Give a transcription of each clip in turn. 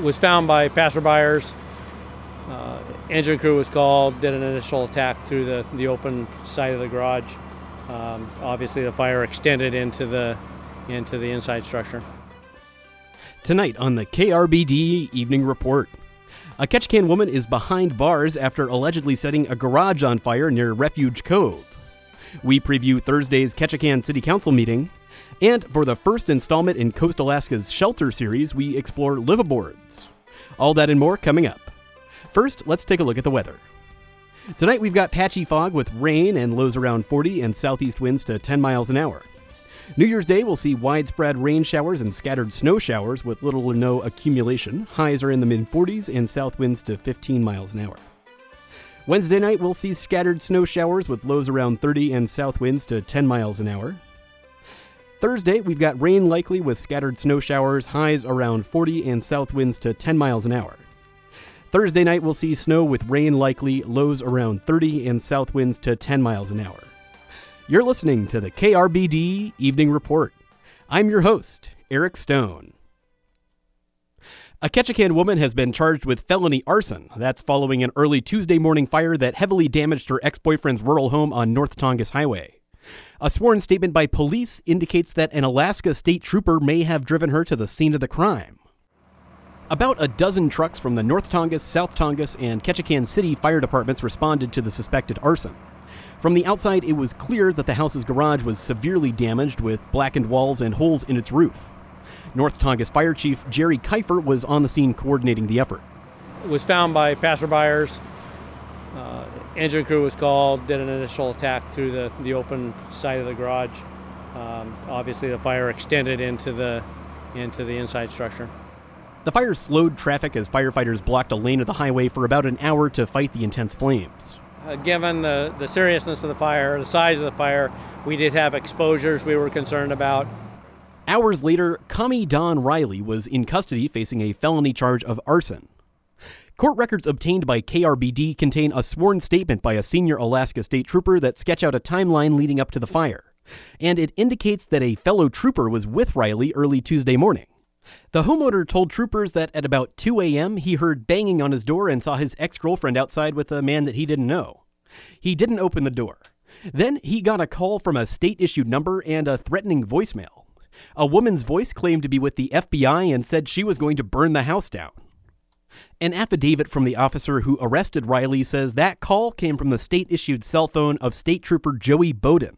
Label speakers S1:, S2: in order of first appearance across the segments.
S1: was found by passerbyers. Uh, engine crew was called, did an initial attack through the, the open side of the garage. Um, obviously, the fire extended into the into the inside structure.
S2: Tonight on the KRBD Evening Report. A Ketchikan woman is behind bars after allegedly setting a garage on fire near Refuge Cove. We preview Thursday's Ketchikan City Council meeting. And for the first installment in Coast Alaska's Shelter series, we explore liveaboards. All that and more coming up. First, let's take a look at the weather. Tonight we've got patchy fog with rain and lows around 40 and southeast winds to 10 miles an hour. New Year's Day will see widespread rain showers and scattered snow showers with little or no accumulation. Highs are in the mid 40s and south winds to 15 miles an hour. Wednesday night we'll see scattered snow showers with lows around 30 and south winds to 10 miles an hour. Thursday, we've got rain likely with scattered snow showers, highs around 40 and south winds to 10 miles an hour. Thursday night, we'll see snow with rain likely, lows around 30 and south winds to 10 miles an hour. You're listening to the KRBD Evening Report. I'm your host, Eric Stone. A Ketchikan woman has been charged with felony arson. That's following an early Tuesday morning fire that heavily damaged her ex boyfriend's rural home on North Tongass Highway. A sworn statement by police indicates that an Alaska state trooper may have driven her to the scene of the crime. About a dozen trucks from the North Tongass, South Tongass, and Ketchikan City fire departments responded to the suspected arson. From the outside, it was clear that the house's garage was severely damaged with blackened walls and holes in its roof. North Tongass Fire Chief Jerry Kiefer was on the scene coordinating the effort.
S1: It was found by passerbyers. Engine crew was called, did an initial attack through the, the open side of the garage. Um, obviously, the fire extended into the into the inside structure.
S2: The fire slowed traffic as firefighters blocked a lane of the highway for about an hour to fight the intense flames.
S1: Uh, given the, the seriousness of the fire, the size of the fire, we did have exposures we were concerned about.
S2: Hours later, Kami Don Riley was in custody facing a felony charge of arson. Court records obtained by KRBD contain a sworn statement by a senior Alaska state trooper that sketch out a timeline leading up to the fire. And it indicates that a fellow trooper was with Riley early Tuesday morning. The homeowner told troopers that at about 2 a.m., he heard banging on his door and saw his ex girlfriend outside with a man that he didn't know. He didn't open the door. Then he got a call from a state issued number and a threatening voicemail. A woman's voice claimed to be with the FBI and said she was going to burn the house down. An affidavit from the officer who arrested Riley says that call came from the state issued cell phone of State Trooper Joey Bowden.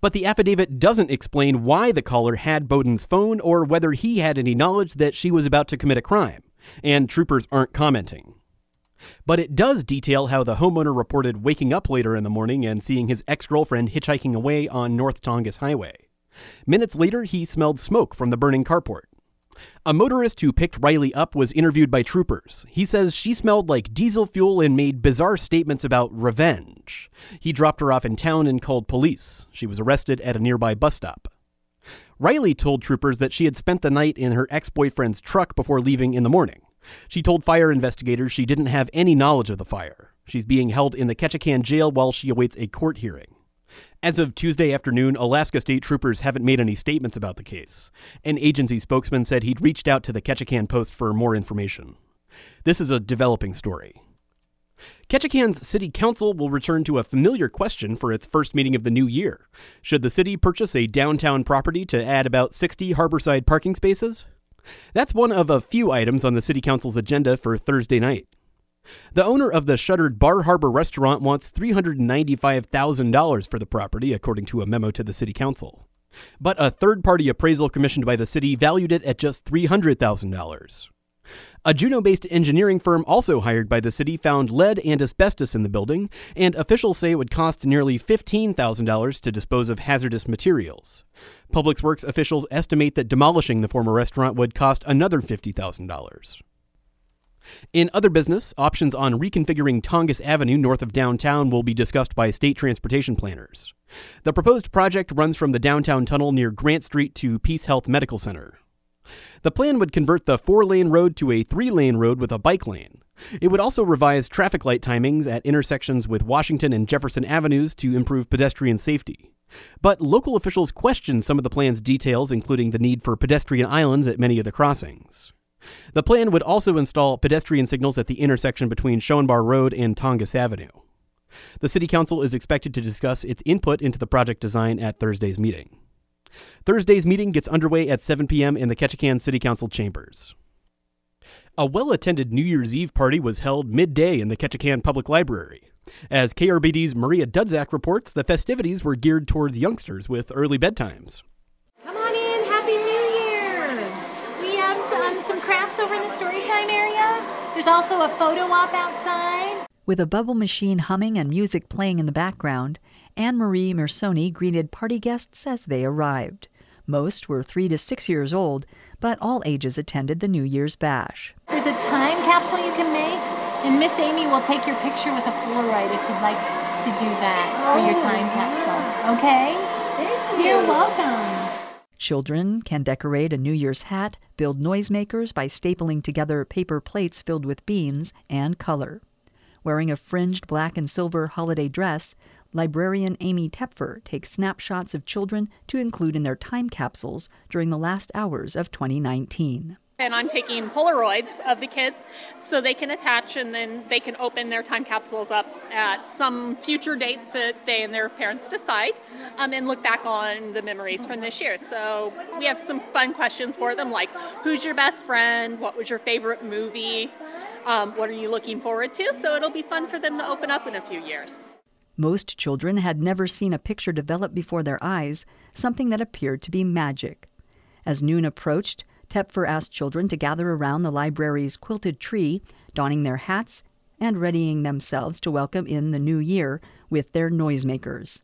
S2: But the affidavit doesn't explain why the caller had Bowden's phone or whether he had any knowledge that she was about to commit a crime, and troopers aren't commenting. But it does detail how the homeowner reported waking up later in the morning and seeing his ex girlfriend hitchhiking away on North Tongass Highway. Minutes later, he smelled smoke from the burning carport. A motorist who picked Riley up was interviewed by troopers. He says she smelled like diesel fuel and made bizarre statements about revenge. He dropped her off in town and called police. She was arrested at a nearby bus stop. Riley told troopers that she had spent the night in her ex boyfriend's truck before leaving in the morning. She told fire investigators she didn't have any knowledge of the fire. She's being held in the Ketchikan jail while she awaits a court hearing. As of Tuesday afternoon, Alaska state troopers haven't made any statements about the case. An agency spokesman said he'd reached out to the Ketchikan Post for more information. This is a developing story. Ketchikan's City Council will return to a familiar question for its first meeting of the new year. Should the city purchase a downtown property to add about 60 harborside parking spaces? That's one of a few items on the City Council's agenda for Thursday night. The owner of the shuttered Bar Harbor restaurant wants $395,000 for the property, according to a memo to the city council. But a third party appraisal commissioned by the city valued it at just $300,000. A Juneau based engineering firm also hired by the city found lead and asbestos in the building, and officials say it would cost nearly $15,000 to dispose of hazardous materials. Public Works officials estimate that demolishing the former restaurant would cost another $50,000. In other business, options on reconfiguring Tongass Avenue north of downtown will be discussed by state transportation planners. The proposed project runs from the downtown tunnel near Grant Street to Peace Health Medical Center. The plan would convert the four lane road to a three lane road with a bike lane. It would also revise traffic light timings at intersections with Washington and Jefferson Avenues to improve pedestrian safety. But local officials questioned some of the plan's details, including the need for pedestrian islands at many of the crossings. The plan would also install pedestrian signals at the intersection between Schoenbar Road and Tongass Avenue. The City Council is expected to discuss its input into the project design at Thursday's meeting. Thursday's meeting gets underway at 7 p.m. in the Ketchikan City Council chambers. A well attended New Year's Eve party was held midday in the Ketchikan Public Library. As KRBD's Maria Dudzak reports, the festivities were geared towards youngsters with early bedtimes.
S3: Come on in, Happy New Year! We have some, some crafts over in the storytime area. There's also a photo op outside.
S4: With a bubble machine humming and music playing in the background, Anne Marie Mersoni greeted party guests as they arrived. Most were three to six years old, but all ages attended the New Year's bash.
S3: There's a time capsule you can make, and Miss Amy will take your picture with a Polaroid if you'd like to do that for your oh. time capsule. Okay?
S5: Thank you.
S3: You're welcome.
S4: Children can decorate a New Year's hat, build noisemakers by stapling together paper plates filled with beans, and color. Wearing a fringed black and silver holiday dress, librarian Amy Tepfer takes snapshots of children to include in their time capsules during the last hours of 2019.
S6: And I'm taking Polaroids of the kids so they can attach and then they can open their time capsules up at some future date that they and their parents decide um, and look back on the memories from this year. So we have some fun questions for them like who's your best friend? What was your favorite movie? Um, what are you looking forward to? So it'll be fun for them to open up in a few years.
S4: Most children had never seen a picture develop before their eyes, something that appeared to be magic. As noon approached, Tepfer asked children to gather around the library's quilted tree, donning their hats and readying themselves to welcome in the new year with their noisemakers.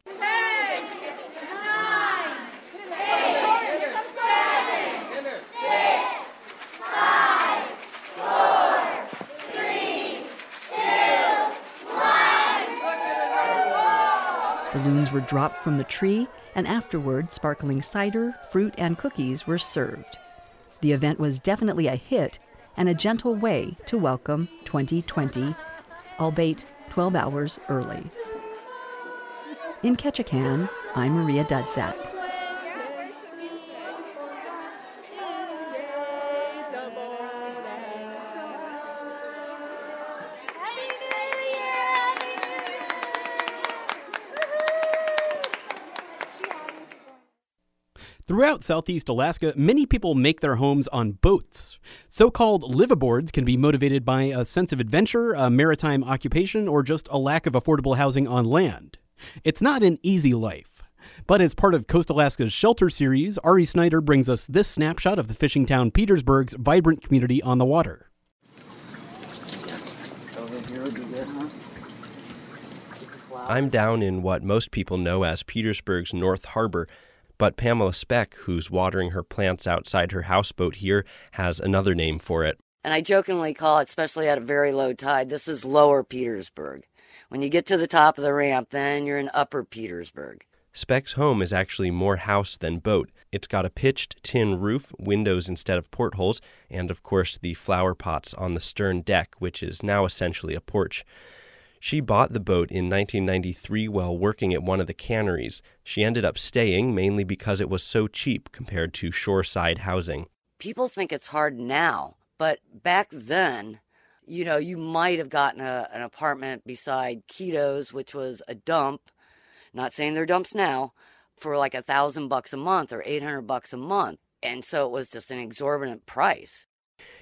S4: Balloons were dropped from the tree, and afterward, sparkling cider, fruit, and cookies were served. The event was definitely a hit and a gentle way to welcome 2020, albeit 12 hours early. In Ketchikan, I'm Maria Dudzak.
S2: Throughout southeast Alaska, many people make their homes on boats. So called liveaboards can be motivated by a sense of adventure, a maritime occupation, or just a lack of affordable housing on land. It's not an easy life. But as part of Coast Alaska's Shelter series, Ari Snyder brings us this snapshot of the fishing town Petersburg's vibrant community on the water.
S7: I'm down in what most people know as Petersburg's North Harbor, but Pamela Speck, who's watering her plants outside her houseboat here, has another name for it.
S8: And I jokingly call it, especially at a very low tide, this is lower Petersburg. When you get to the top of the ramp, then you're in upper Petersburg.
S7: Speck's home is actually more house than boat. It's got a pitched tin roof, windows instead of portholes, and of course the flower pots on the stern deck, which is now essentially a porch. She bought the boat in 1993 while working at one of the canneries. She ended up staying mainly because it was so cheap compared to shoreside housing.
S8: People think it's hard now, but back then, you know, you might have gotten a, an apartment beside Kito's, which was a dump. Not saying they're dumps now, for like a thousand bucks a month or 800 bucks a month. And so it was just an exorbitant price.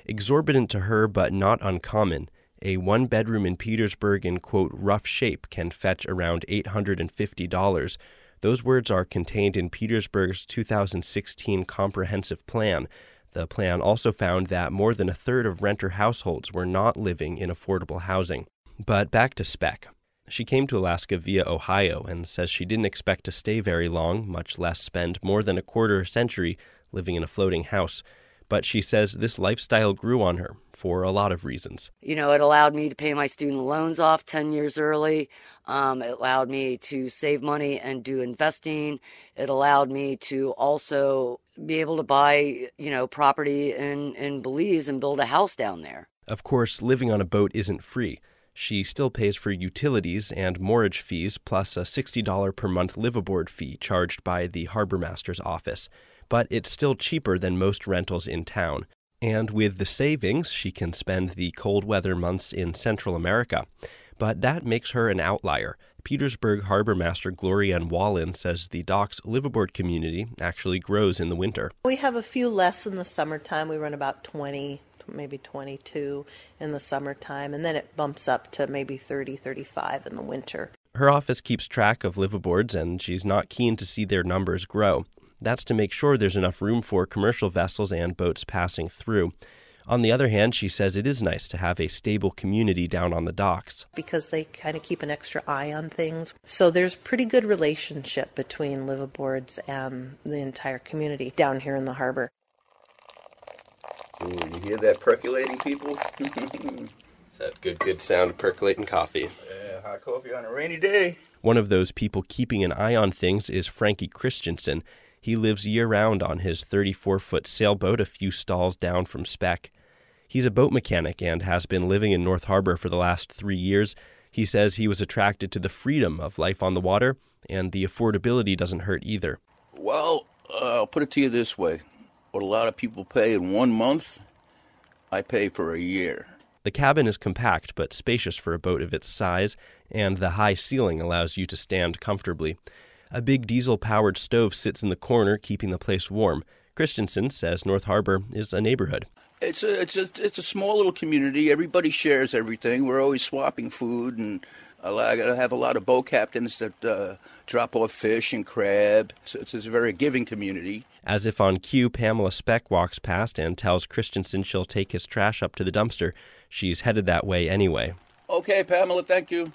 S7: Exorbitant to her, but not uncommon. A one bedroom in Petersburg in quote rough shape can fetch around $850. Those words are contained in Petersburg's 2016 comprehensive plan. The plan also found that more than a third of renter households were not living in affordable housing. But back to Speck. She came to Alaska via Ohio and says she didn't expect to stay very long, much less spend more than a quarter century living in a floating house. But she says this lifestyle grew on her for a lot of reasons.
S8: You know, it allowed me to pay my student loans off 10 years early. Um, it allowed me to save money and do investing. It allowed me to also be able to buy, you know, property in, in Belize and build a house down there.
S7: Of course, living on a boat isn't free. She still pays for utilities and mortgage fees, plus a $60 per month liveaboard fee charged by the harbor master's office. But it's still cheaper than most rentals in town. And with the savings, she can spend the cold weather months in Central America. But that makes her an outlier. Petersburg Harbor Master Gloria Wollen says the dock's liveaboard community actually grows in the winter.
S5: We have a few less in the summertime. We run about 20, maybe 22 in the summertime, and then it bumps up to maybe 30, 35 in the winter.
S7: Her office keeps track of liveaboards, and she's not keen to see their numbers grow. That's to make sure there's enough room for commercial vessels and boats passing through. On the other hand, she says it is nice to have a stable community down on the docks.
S5: Because they kind of keep an extra eye on things. So there's pretty good relationship between liveaboards and the entire community down here in the harbor.
S9: Ooh, you hear that percolating, people?
S7: It's that good, good sound of percolating coffee.
S9: Yeah, hot coffee on a rainy day.
S7: One of those people keeping an eye on things is Frankie Christensen. He lives year round on his 34 foot sailboat a few stalls down from Speck. He's a boat mechanic and has been living in North Harbor for the last three years. He says he was attracted to the freedom of life on the water, and the affordability doesn't hurt either.
S9: Well, uh, I'll put it to you this way what a lot of people pay in one month, I pay for a year.
S7: The cabin is compact but spacious for a boat of its size, and the high ceiling allows you to stand comfortably. A big diesel powered stove sits in the corner, keeping the place warm. Christensen says North Harbor is a neighborhood.
S9: It's a it's a it's a small little community. Everybody shares everything. We're always swapping food, and I have a lot of boat captains that uh, drop off fish and crab. So it's, it's a very giving community.
S7: As if on cue, Pamela Speck walks past and tells Christensen she'll take his trash up to the dumpster. She's headed that way anyway.
S9: Okay, Pamela, thank you.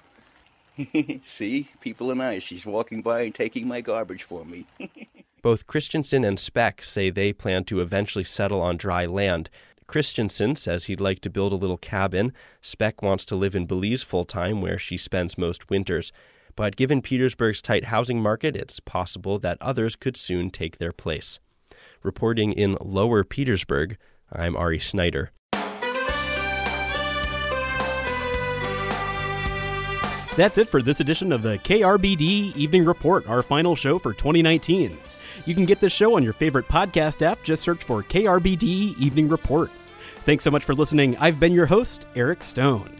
S9: See, people are nice. She's walking by and taking my garbage for me.
S7: Both Christensen and Speck say they plan to eventually settle on dry land. Christensen says he'd like to build a little cabin. Speck wants to live in Belize full time, where she spends most winters. But given Petersburg's tight housing market, it's possible that others could soon take their place. Reporting in Lower Petersburg, I'm Ari Snyder.
S2: That's it for this edition of the KRBD Evening Report, our final show for 2019. You can get this show on your favorite podcast app. Just search for KRBD Evening Report. Thanks so much for listening. I've been your host, Eric Stone.